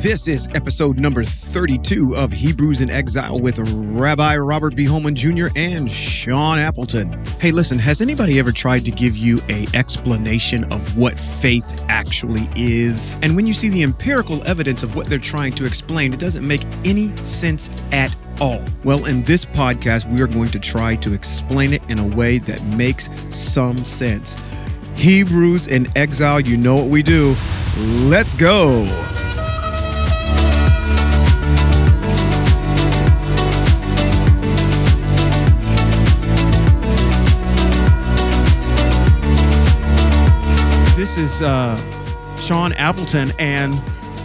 This is episode number 32 of Hebrews in Exile with Rabbi Robert B. Holman Jr. and Sean Appleton. Hey, listen, has anybody ever tried to give you a explanation of what faith actually is? And when you see the empirical evidence of what they're trying to explain, it doesn't make any sense at all. Well, in this podcast, we are going to try to explain it in a way that makes some sense. Hebrews in Exile, you know what we do. Let's go. Uh, Sean Appleton and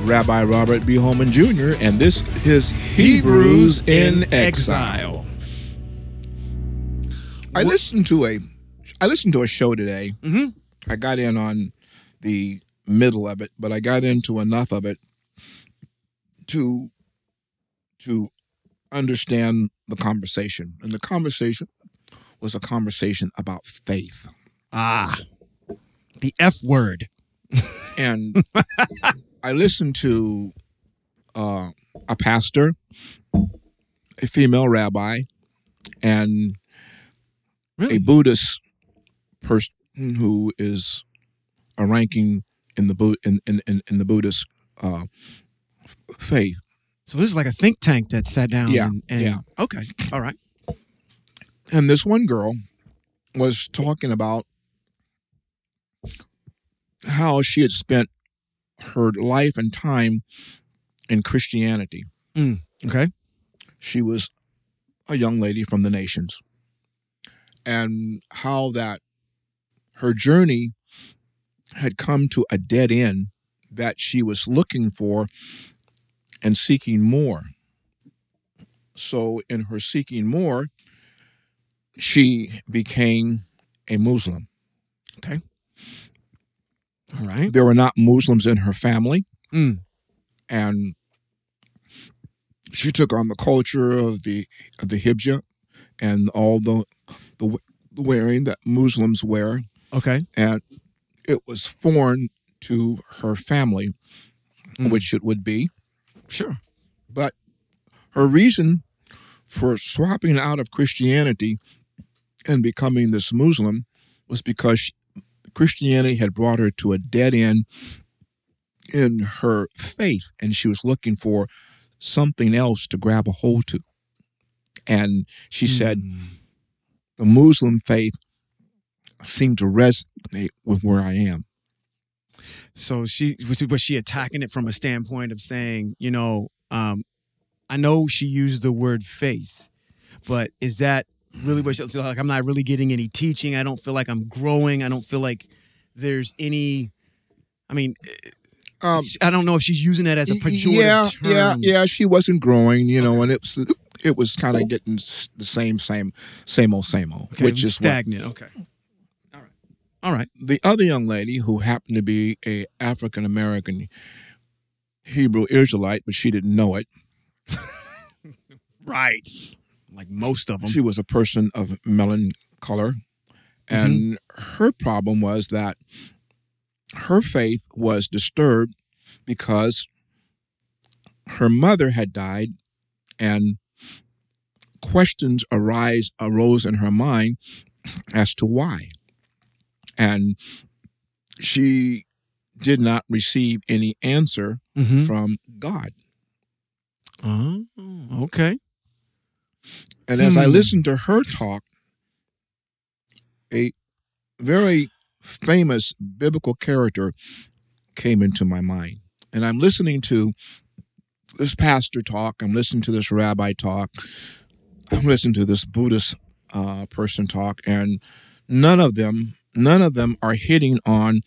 Rabbi Robert B. Holman Jr., and this is Hebrews in Exile. I listened to a I listened to a show today. Mm-hmm. I got in on the middle of it, but I got into enough of it to to understand the conversation. And the conversation was a conversation about faith. Ah, the F word. And I listened to uh, a pastor, a female rabbi, and Really? a Buddhist person who is a ranking in the Bu- in, in, in, in the Buddhist uh, faith. So this is like a think tank that sat down. Yeah, and, and- yeah. Okay. All right. And this one girl was talking about how she had spent her life and time in Christianity. Mm, okay. She was a young lady from the nations. And how that her journey had come to a dead end that she was looking for and seeking more. So, in her seeking more, she became a Muslim. All right. There were not Muslims in her family, Mm. and she took on the culture of the of the hijab and all the the wearing that Muslims wear, Okay. and it was foreign to her family, Mm. which it would be. Sure. But her reason for swapping out of Christianity and becoming this Muslim was because she- Christianity had brought her to a dead end in her faith, and she was looking for something else to grab a hold to. And she said, Mm. the Muslim faith seemed to resonate with where I am. So she was, was she attacking it from a standpoint of saying, you know, um, I know she used the word faith, but is that really what so like? I'm not really getting any teaching. I don't feel like I'm growing. I don't feel like there's any. I mean, Um, I don't know if she's using that as a pejorative yeah, term. yeah, yeah. She wasn't growing, you know, and it was it was kind of getting the same, same, same old, same old. Okay, which is what stagnant. Okay. All right. All right. the other young lady who happened to be a African American Hebrew Israelite, but she didn't know it. Right. Like most of them. She was a person of melon color, and her problem was that her faith was disturbed because her mother had died, and questions arise arose in her mind as to why, and she did not receive any answer Mhm. from God. Oh, okay. And as I Hmm. listened to her talk, a very famous biblical character came into my mind. And I'm listening to this pastor talk, I'm listening to this rabbi talk, I'm listening to this Buddhist uh, person talk, and none of them, none of them are hitting on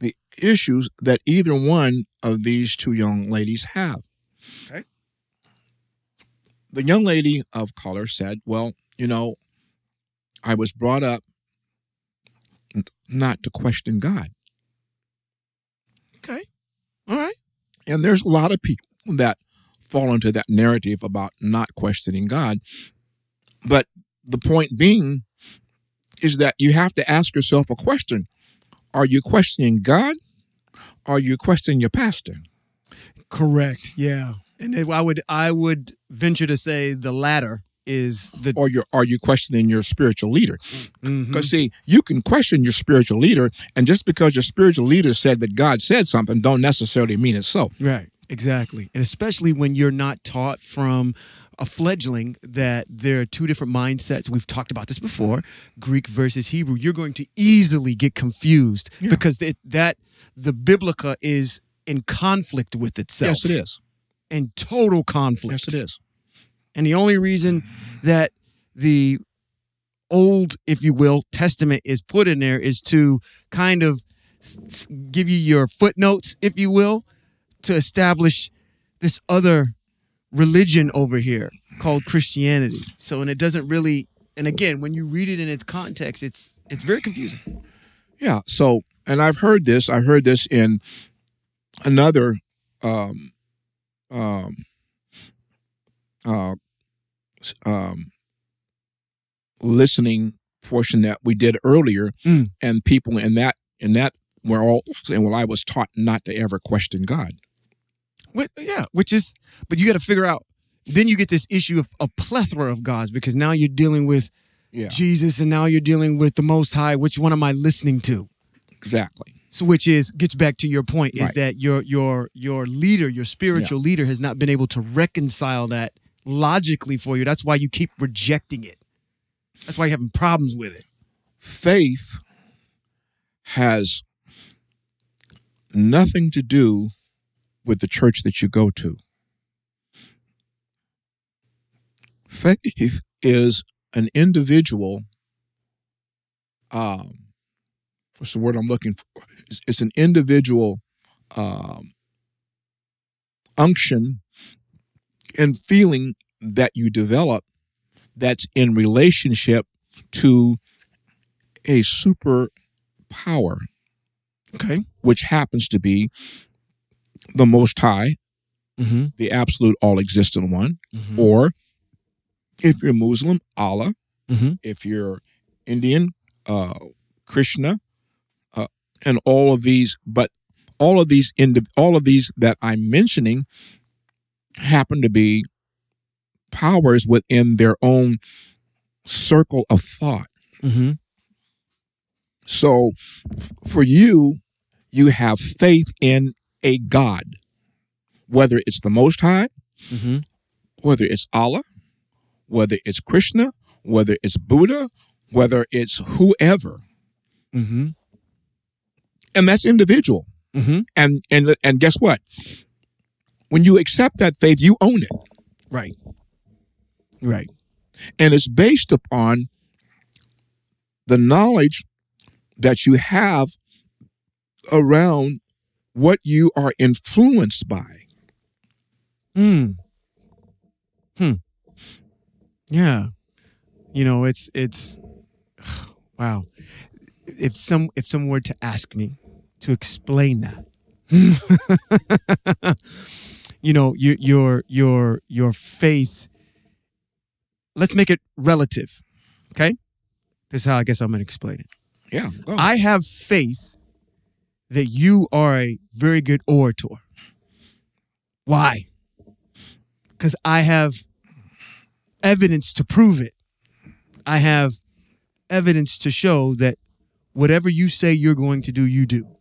the issues that either one of these two young ladies have. Okay. The young lady of color said, Well, you know, I was brought up not to question God. Okay. All right. And there's a lot of people that fall into that narrative about not questioning God. But the point being is that you have to ask yourself a question Are you questioning God? Or are you questioning your pastor? Correct. Yeah. And if I would I would venture to say the latter is the or you're you questioning your spiritual leader? Mm-hmm. Because see, you can question your spiritual leader, and just because your spiritual leader said that God said something, don't necessarily mean it's so. Right, exactly. And especially when you're not taught from a fledgling that there are two different mindsets. We've talked about this before Greek versus Hebrew. You're going to easily get confused Yeah. because that the Biblica is in conflict with itself. Yes, it is. In total conflict. Yes, it is. And the only reason that the old, if you will, testament is put in there is to kind of s- s- give you your footnotes, if you will, to establish this other religion over here called Christianity. So, and it doesn't really, and again, when you read it in its context, it's it's very confusing. Yeah. So, and I've heard this. I heard this in another um, um, uh, um, listening portion that we did earlier, Mm. and people in that in that were all saying, "Well, I was taught not to ever question God." Yeah, which is, but you got to figure out. Then you get this issue of a plethora of gods because now you're dealing with Yeah, Jesus, and now you're dealing with the Most High. Which one am I listening to? exactly. So, which is gets back to your point is Right. that your your your leader, your spiritual leader, has not been able to reconcile that logically for you. That's why you keep rejecting it. That's why you're having problems with it. Faith has nothing to do with the church that you go to. Faith is an individual. Um, what's the word I'm looking for? It's, it's an individual um, unction and feeling that you develop that's in relationship to a super power, Okay. which happens to be the Most High, Mm-hmm. the absolute all existent one, Mm-hmm. or if you're Muslim, Allah, Mhm. if you're Indian, uh, Krishna, and all of these, but all of these, indi- all of these that I'm mentioning happen to be powers within their own circle of thought. Mm-hmm. So for you, you have faith in a God, whether it's the Most High, Mm-hmm. whether it's Allah, whether it's Krishna, whether it's Buddha, whether it's whoever. Mm-hmm. And that's individual. Mm-hmm. And and and guess what? When you accept that faith, you own it. Right. Right. And it's based upon the knowledge that you have around what you are influenced by. Mm. Hmm. Yeah. You know, it's it's wow. If some if someone were to ask me to explain that, you know, your your your your faith. Let's make it relative. Okay? This is how I guess I'm gonna explain it. Yeah. go. I have faith that you are a very good orator. Why? Because I have evidence to prove it. I have evidence to show that whatever you say you're going to do, you do.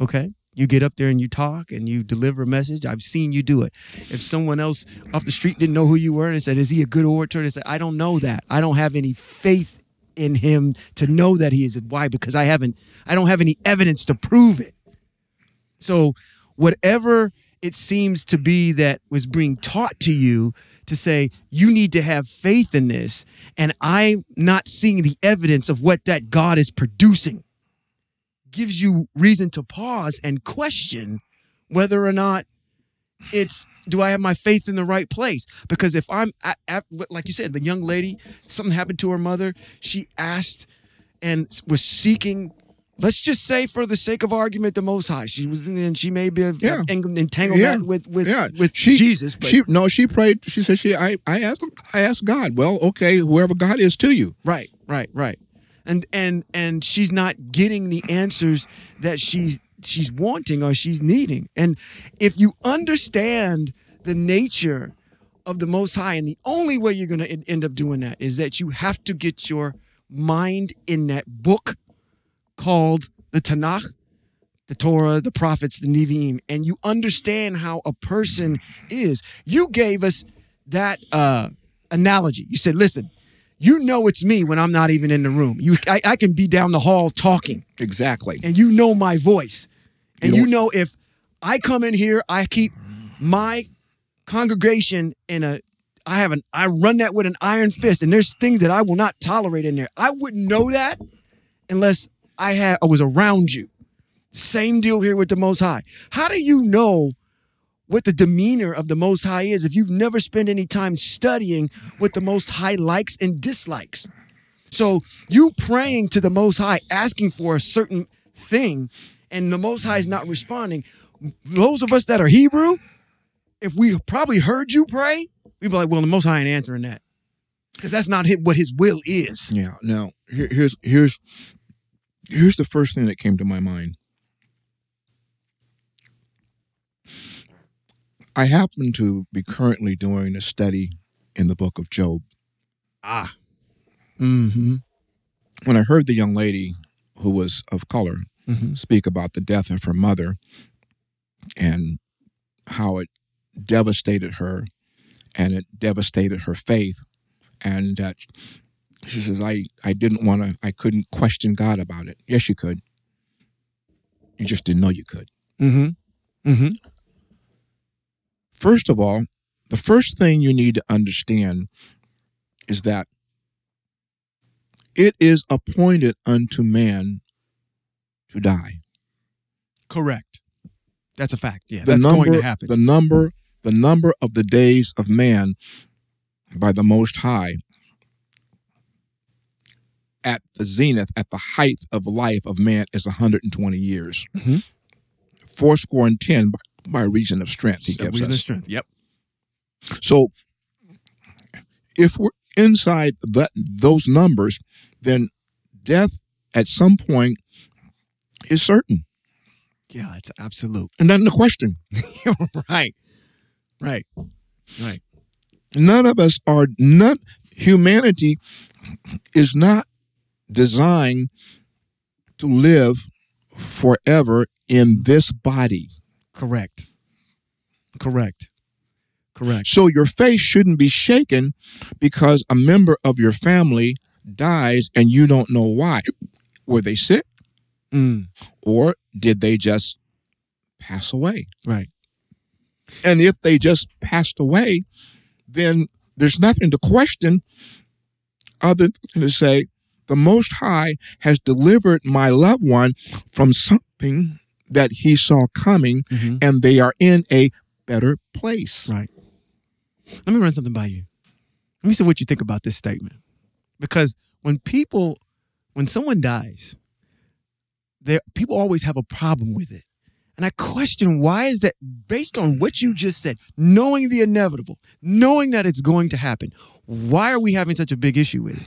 Okay? You get up there and you talk and you deliver a message. I've seen you do it. If someone else off the street didn't know who you were and said, Is he a good orator? And I said, I don't know that. I don't have any faith in him to know that he is. Why? Because I haven't, I don't have any evidence to prove it. So whatever it seems to be that was being taught to you to say you need to have faith in this, and I'm not seeing the evidence of what that God is producing, gives you reason to pause and question whether or not it's do I have my faith in the right place? Because if I'm at, at, like you said, the young lady, something happened to her mother. She asked and was seeking. Let's just say, for the sake of argument, the Most High. She was, and she may be Yeah. entangled Yeah. with with Yeah. with She- Jesus. But she no, she prayed. She said she I I asked I asked God. Well, okay, whoever God is to you. Right, right, right. And and and she's not getting the answers that she's she's wanting or she's needing. And if you understand the nature of the Most High, and the only way you're going to end up doing that is that you have to get your mind in that book called the Tanakh, the Torah, the prophets, the Nevi'im, and you understand how a person is. You gave us that uh, analogy. You said, listen, you know it's me when I'm not even in the room. You, I, I can be down the hall talking, Exactly. and you know my voice, and You you know- know if I come in here, I keep my congregation in a. I have an. I run that with an iron fist, and there's things that I will not tolerate in there. I wouldn't know that unless I had. I was around you. Same deal here with the Most High. How do you know what the demeanor of the Most High is if you've never spent any time studying what the Most High likes and dislikes? So you praying to the Most High, asking for a certain thing, and the Most High is not responding. Those of us that are Hebrew, if we probably heard you pray, we'd be like, "Well, the Most High ain't answering that because that's not what His will is." Yeah. Now here, here's here's here's the first thing that came to my mind. I happen to be currently doing a study in the book of Job. Ah. Mm-hmm. When I heard the young lady who was of color Mm-hmm. speak about the death of her mother and how it devastated her and it devastated her faith and that she says i i didn't want to i couldn't question god about it yes you could you just didn't know you could Mm-hmm. Mm-hmm. First of all the first thing you need to understand is that it is appointed unto man to die Correct. That's a fact. Yeah, the that's number, going to happen. The number, the number of the days of man by the Most High at the zenith, at the height of life of man is 120 years. Mhm. Four score and ten by, by reason of strength, he gives reason of strength. Yep. So if we're inside that those numbers, then death at some point is certain. Yeah, it's absolute. And then the question. right. Right. Right. none of us are not humanity is not designed to live forever in this body Correct. Correct. Correct. so your faith shouldn't be shaken because a member of your family dies and you don't know why were they sick Mm, or did they just pass away right. and if they just passed away then there's nothing to question other than to say, the Most High has delivered my loved one from something that he saw coming, Mhm. and they are in a better place. Right. Let me run something by you. Let me see what you think about this statement. Because when people, when someone dies, there people always have a problem with it. And I question why is that based on what you just said, knowing the inevitable, knowing that it's going to happen, why are we having such a big issue with it?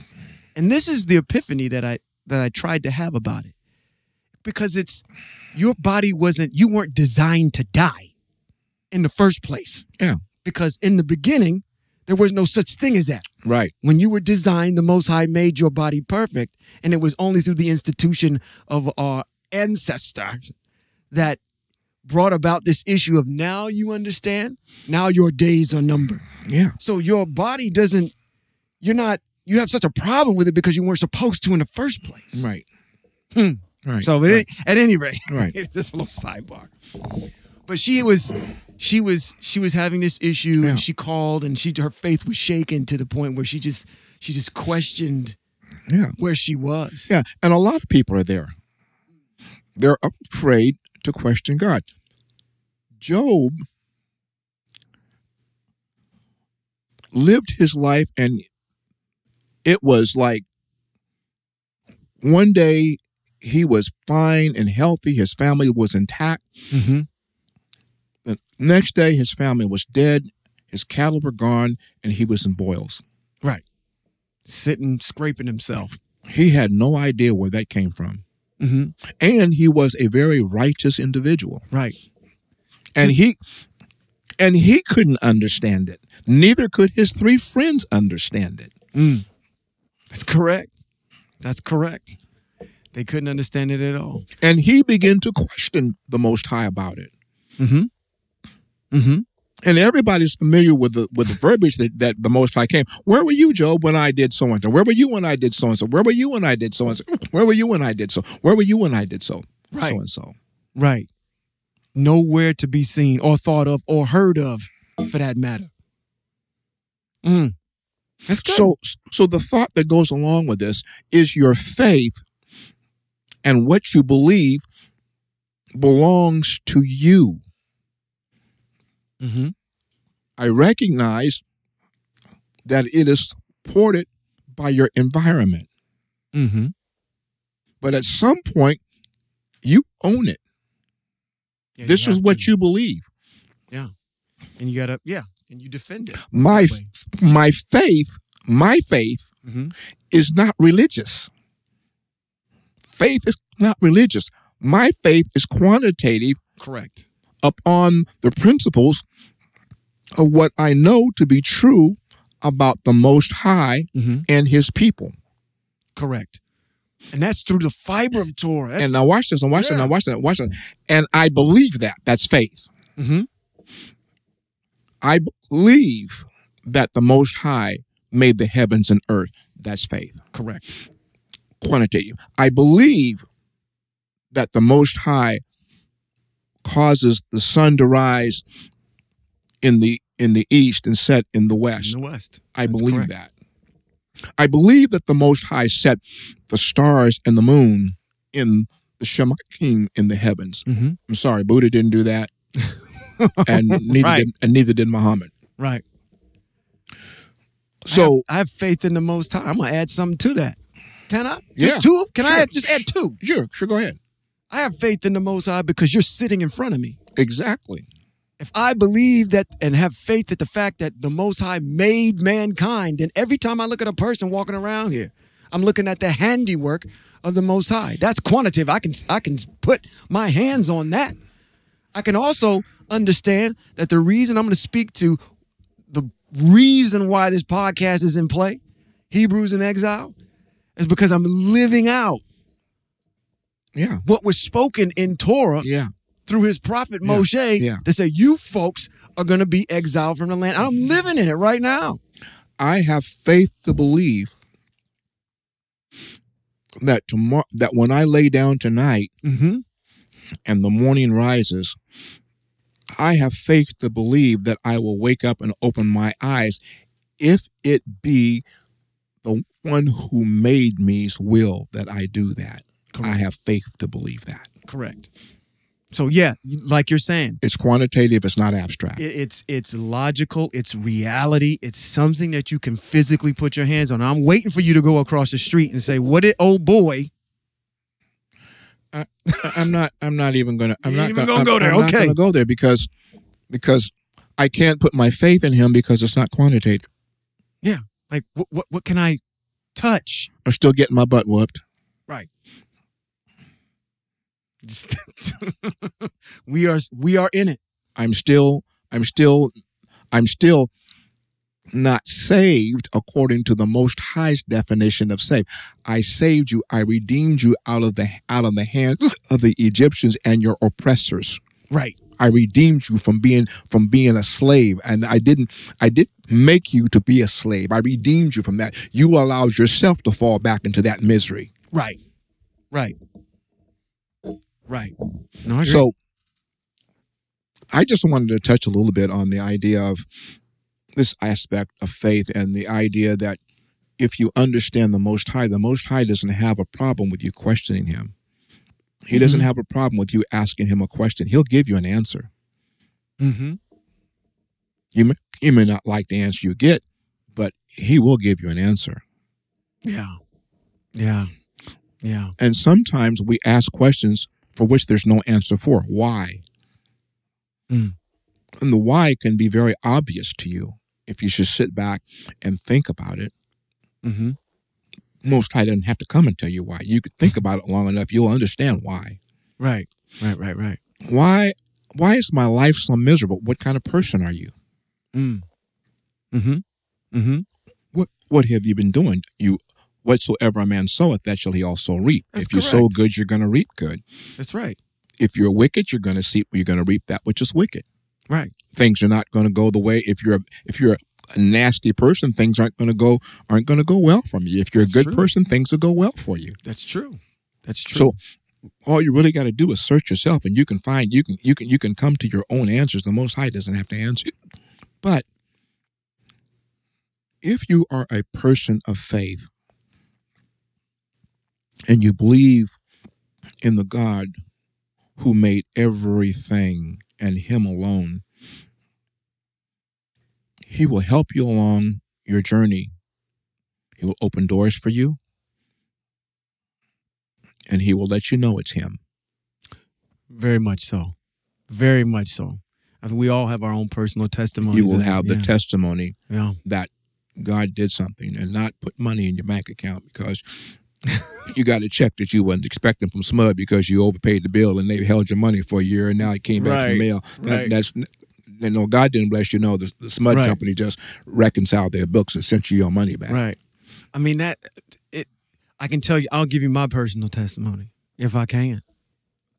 And this is the epiphany that I that I tried to have about it. Because it's your body wasn't you weren't designed to die in the first place. Yeah. Because in the beginning, there was no such thing as that. Right. When you were designed, the Most High made your body perfect. And it was only through the institution of our ancestor that brought about this issue of now you understand, now your days are numbered. Yeah. So your body doesn't, you're not, you have such a problem with it because you weren't supposed to in the first place. Right. Hmm. Right. So at, at any rate, Right. this little sidebar. But she was, she was, she was having this issue, Yeah. and she called, and she her faith was shaken to the point where she just, she just questioned yeah. where she was. Yeah. And a lot of people are there. They're afraid to question God. Job lived his life, and it was like one day he was fine and healthy, his family was intact. Mm-hmm. The next day, his family was dead, his cattle were gone, and he was in boils. Right. Sitting, scraping himself. He had no idea where that came from. Mm-hmm. and he was a very righteous individual. Right. And he and he couldn't understand it. Neither could his three friends understand it. Mm. That's correct. That's correct. They couldn't understand it at all. And he began to question the Most High about it. Mm-hmm. Mm-hmm. And everybody's familiar with the with the verbiage that, that the Most High came. Where were you, Job, when I did so and so? Where were you when I did so and so? Where were you when I did so and so? Where were you when I did so? Where were you when I did so? Right. So and so. Right. Nowhere to be seen or thought of or heard of, for that matter. Mm. That's good. So so the thought that goes along with this is your faith and what you believe belongs to you. mm-hmm. I recognize that it is supported by your environment. Mm-hmm. But at some point, you own it. this is what you believe. Yeah. And you gotta yeah, and you defend it. My my faith, my faith Mm-hmm. is not religious. Faith is not religious. My faith is quantitative Correct. upon the principles of what I know to be true about the Most High Mm-hmm. and His people. Correct. And that's through the fiber of Torah. That's, and now watch this, and watch this, Yeah. and watch that, watch that. And I believe that. That's faith. mm-hmm. I believe that the Most High made the heavens and earth. That's faith. Correct. Quantitative. I believe that the Most High causes the sun to rise in the in the east and set in the west. In the West. I That's believe correct. that. I believe that the Most High set the stars and the moon in the Shamayim in the heavens. Mm-hmm. I'm sorry, Buddha didn't do that, and neither Right. did and neither did Muhammad. Right. So I have, I have faith in the Most High. I'm gonna add something to that. Can I? Just Yeah, two? Can I sure. add, just add two? sure, sure, go ahead. I have faith in the Most High because you're sitting in front of me. Exactly. If I believe that and have faith that the fact that the Most High made mankind, then every time I look at a person walking around here, I'm looking at the handiwork of the Most High. That's quantitative. I can I can put my hands on that. I can also understand that the reason I'm going to speak to the reason why this podcast is in play, Hebrews in exile, is because I'm living out Yeah. what was spoken in Torah Yeah. through his prophet Yeah, Moshe yeah. to say, You folks are going to be exiled from the land. And I'm living in it right now. I have faith to believe that tomorrow that when I lay down tonight Mm-hmm. and the morning rises, I have faith to believe that I will wake up and open my eyes if it be the one who made me's will that I do that. I have faith to believe that. Correct. So yeah, like you're saying, It's quantitative, it's not abstract. it- it's it's logical, it's reality, it's something that you can physically put your hands on. I'm waiting for you to go across the street and say, "What it, oh boy." I- I'm not. I'm not even gonna. I'm not even gonna, gonna go I'm- there, I'm not okay. gonna go there because because I can't put my faith in him because it's not quantitative. Yeah. Like what what what can I touch? I'm still getting my butt whooped. Just- we are we are in it. I'm still. I'm still. I'm still not saved according to the Most High's definition of saved. I saved you. I redeemed you out of the out of the hand of the Egyptians and your oppressors. Right. I redeemed you from being from being a slave, and I didn't. I didn't make you to be a slave. I redeemed you from that. You allowed yourself to fall back into that misery. Right. Right. Right. No, I. So, I just wanted to touch a little bit on the idea of this aspect of faith and the idea that if you understand the Most High, the Most High doesn't have a problem with you questioning Him. He doesn't Mhm. have a problem with you asking Him a question. He'll give you an answer. mm-hmm. You may not like the answer you get, but He will give you an answer. Yeah. Yeah. Yeah. And sometimes we ask questions for which there's no answer for. Why? Mm. And the why can be very obvious to you if you just sit back and think about it. Mm-hmm. Most High doesn't have to come and tell you why. You could think about it long enough, you'll understand why. Right. Right. Right. Right. Why? Why is my life so miserable? What kind of person are you? Mm. Mm-hmm. Mm-hmm. What What have you been doing? You whatsoever a man soweth, that shall he also reap. That's if you sow good, you're going to reap good. That's right. If you're wicked, you're going to see you're going to reap that which is wicked. Right. Things are not going to go the way. If you're if you're a nasty person, things aren't going to go aren't going to go well from you. If you're That's a good true. person, things will go well for you. That's true. That's true. So all you really got to do is search yourself, and you can find you can you can you can come to your own answers. The Most High doesn't have to answer, you. but if you are a person of faith and you believe in the God who made everything and Him alone, He will help you along your journey. He will open doors for you and he will let you know it's him. Very much so. Very much so. I think we all have our own personal testimony. You will have the testimony yeah. that God did something and not put money in your bank account because you got a check that you wasn't expecting from SMUD because you overpaid the bill and they held your money for a year and now it came back in the mail. That, right. That's you know, God didn't bless you. No, the, the SMUD Right. company just reconciled their books and sent you your money back. Right. I mean that it. I can tell you. I'll give you my personal testimony if I can.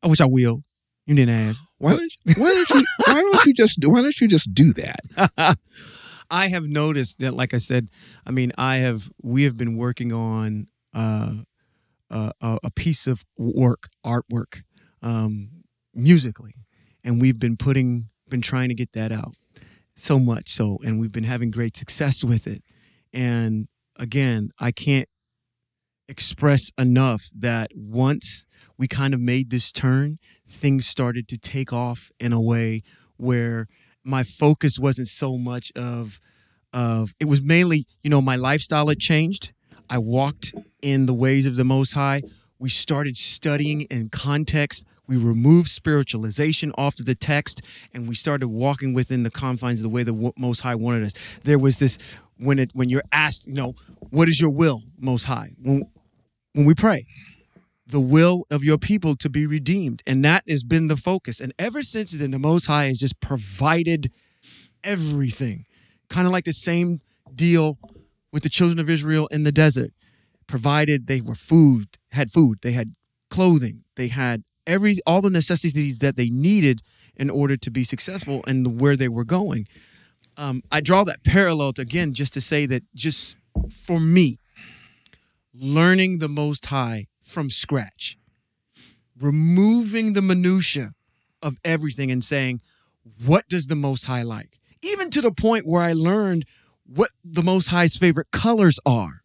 I wish I will. You didn't ask. Why don't you, why don't you why don't you just why don't you just do that? I have noticed that, like I said, I mean, I have. We have been working on uh, uh, a a piece of work, artwork, um, musically, and we've been putting, been trying to get that out so much so, and we've been having great success with it. And again, I can't express enough that once we kind of made this turn, things started to take off in a way where my focus wasn't so much of of it was mainly you know my lifestyle had changed i walked in the ways of the most high we started studying in context we removed spiritualization off of the text and we started walking within the confines of the way the most high wanted us there was this when it when you're asked you know what is your will most high when when we pray the will of your people to be redeemed. And that has been the focus. And ever since then, the Most High has just provided everything. Kind of like the same deal with the children of Israel in the desert. Provided they were food, had food, they had clothing, they had every all the necessities that they needed in order to be successful and where they were going. Um, I draw that parallel to, again just to say that just for me, learning the Most High from scratch, removing the minutia of everything and saying, what does the Most High like? Even to the point where I learned what the Most High's favorite colors are.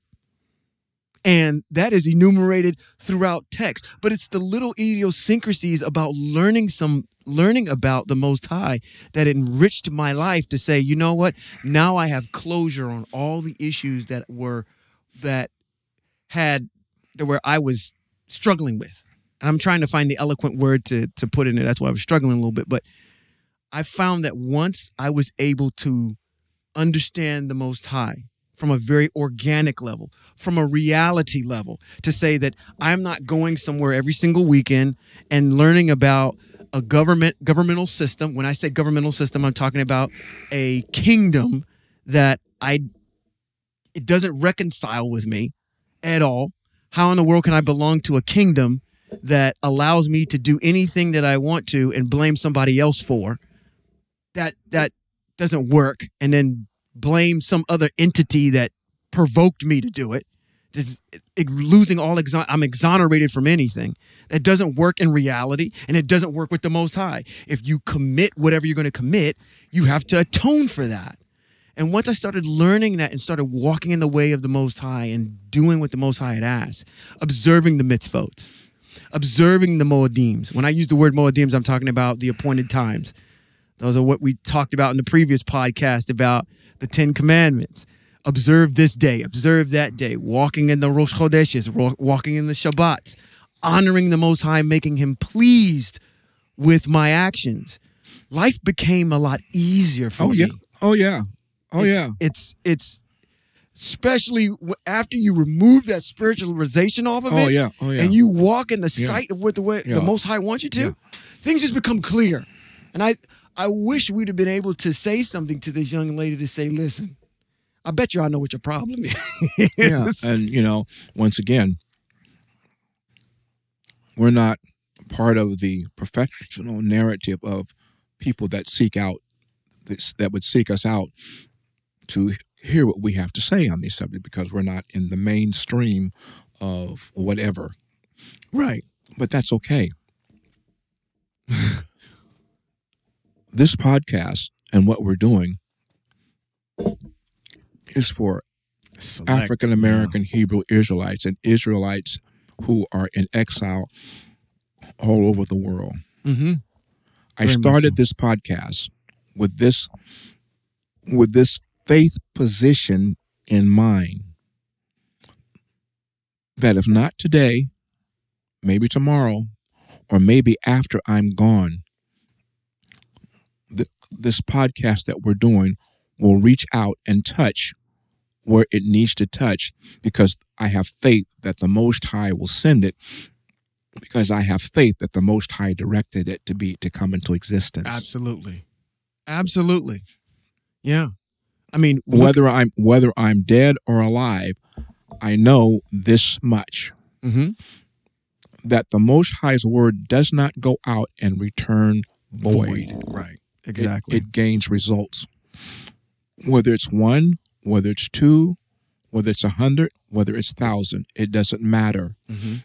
And that is enumerated throughout text. But it's the little idiosyncrasies about learning some learning about the Most High that enriched my life to say, you know what? Now I have closure on all the issues that were that had that where I was struggling with. And I'm trying to find the eloquent word to to put in it. That's why I was struggling a little bit. But I found that once I was able to understand the Most High from a very organic level, from a reality level, to say that I'm not going somewhere every single weekend and learning about a government governmental system. When I say governmental system, I'm talking about a kingdom that I it doesn't reconcile with me at all. How in the world can I belong to a kingdom that allows me to do anything that I want to and blame somebody else for? That that doesn't work. And then blame some other entity that provoked me to do it. Just losing all exon- I'm exonerated from anything. That doesn't work in reality, and it doesn't work with the Most High. If you commit whatever you're going to commit, you have to atone for that. And once I started learning that and started walking in the way of the Most High and doing what the Most High had asked, observing the mitzvot, observing the moedims. When I use the word moedims, I'm talking about the appointed times. Those are what we talked about in the previous podcast about the Ten Commandments. Observe this day, observe that day, walking in the Rosh Chodeshes, wa- walking in the Shabbats, honoring the Most High, making Him pleased with my actions. Life became a lot easier for me. Oh me. yeah. Oh yeah. Oh It's- yeah. It's it's especially after you remove that spiritualization off of Oh it, yeah. Oh yeah. and you walk in the Yeah. sight of what the way Yeah. the Most High wants you to, things just become clear. And I, I wish we'd have been able to say something to this young lady to say, "Listen, I bet you I know what your problem is." yeah. And you know, once again, we're not part of the professional narrative of people that seek out this that would seek us out to hear what we have to say on these subjects because we're not in the mainstream of whatever. right. But that's okay. this podcast and what we're doing is for African American Hebrew Israelites and Israelites who are in exile all over the world. Mm-hmm. I Very started this podcast with this with this faith position in mind that if not today, maybe tomorrow, or maybe after I'm gone, this podcast that we're doing will reach out and touch where it needs to touch because I have faith that the Most High will send it because I have faith that the Most High directed it to be to come into existence. Absolutely. Absolutely. Yeah. I mean, look- Whether I'm whether I'm dead or alive, I know this much Mhm. that the Most High's word does not go out and return void. Right. It- Exactly. It, gains results. Whether it's one, whether it's two, whether it's a hundred, whether it's thousand, it doesn't matter. Mhm.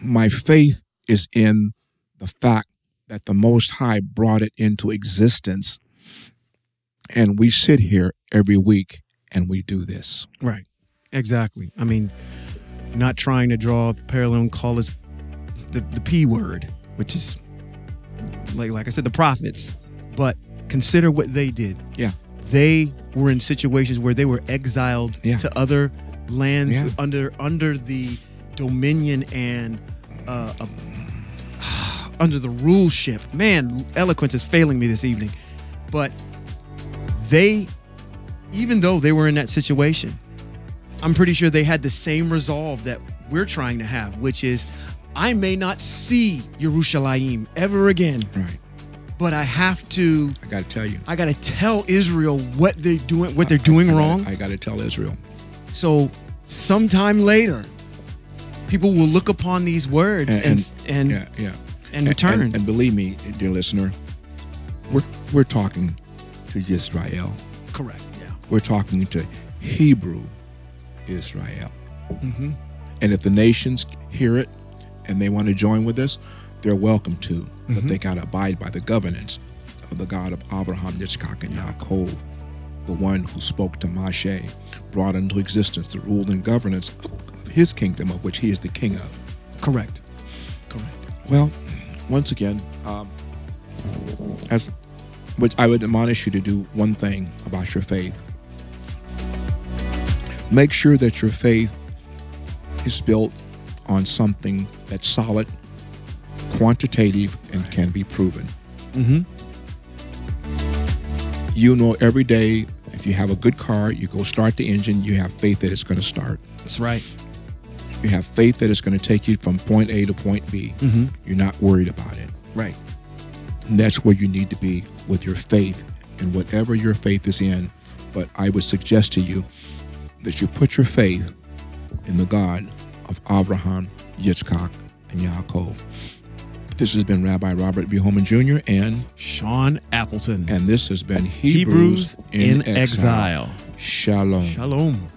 My faith is in the fact that the Most High brought it into existence. And we sit here every week and we do this. Right. Exactly. I mean, not trying to draw a parallel and call this the, the P word, which is like like I said, the prophets. But consider what they did. Yeah. They were in situations where they were exiled Yeah. to other lands Yeah. under under the dominion and uh, uh, under the ruleship. Man, eloquence is failing me this evening. But they, even though they were in that situation, I'm pretty sure they had the same resolve that we're trying to have, which is I may not see Yerushalayim ever again, Right. But I have to I got to tell you. I got to tell Israel what they're doing what they're doing I gotta- wrong. I got to tell Israel. so sometime later people will look upon these words and And- and and, Yeah, yeah. return. And, and believe me, dear listener, we're we're talking to Israel. Correct. Yeah. We're talking to Hebrew Israel. Mm-hmm. And if the nations hear it and they want to join with us, they're welcome to. But Mhm. they got to abide by the governance of the God of Abraham, Yitzchak, and Yaakov, the one who spoke to Moshe, brought into existence the rule and governance of his kingdom, of which he is the king of. Correct. Correct. Well, once again, um, as which I would admonish you to do one thing about your faith. Make sure that your faith is built on something that's solid, quantitative, and can be proven. Mhm. You know every day if you have a good car, you go start the engine, you have faith that it's going to start. That's right. You have faith that it's going to take you from point A to point B. Mhm. You're not worried about it. Right. And that's where you need to be with your faith and whatever your faith is in. But I would suggest to you that you put your faith in the God of Abraham, Yitzchak, and Yaakov. This has been Rabbi Robert B. Holman Jr. and Sean Appleton. and this has been Hebrews, Hebrews in exile. Shalom. Shalom.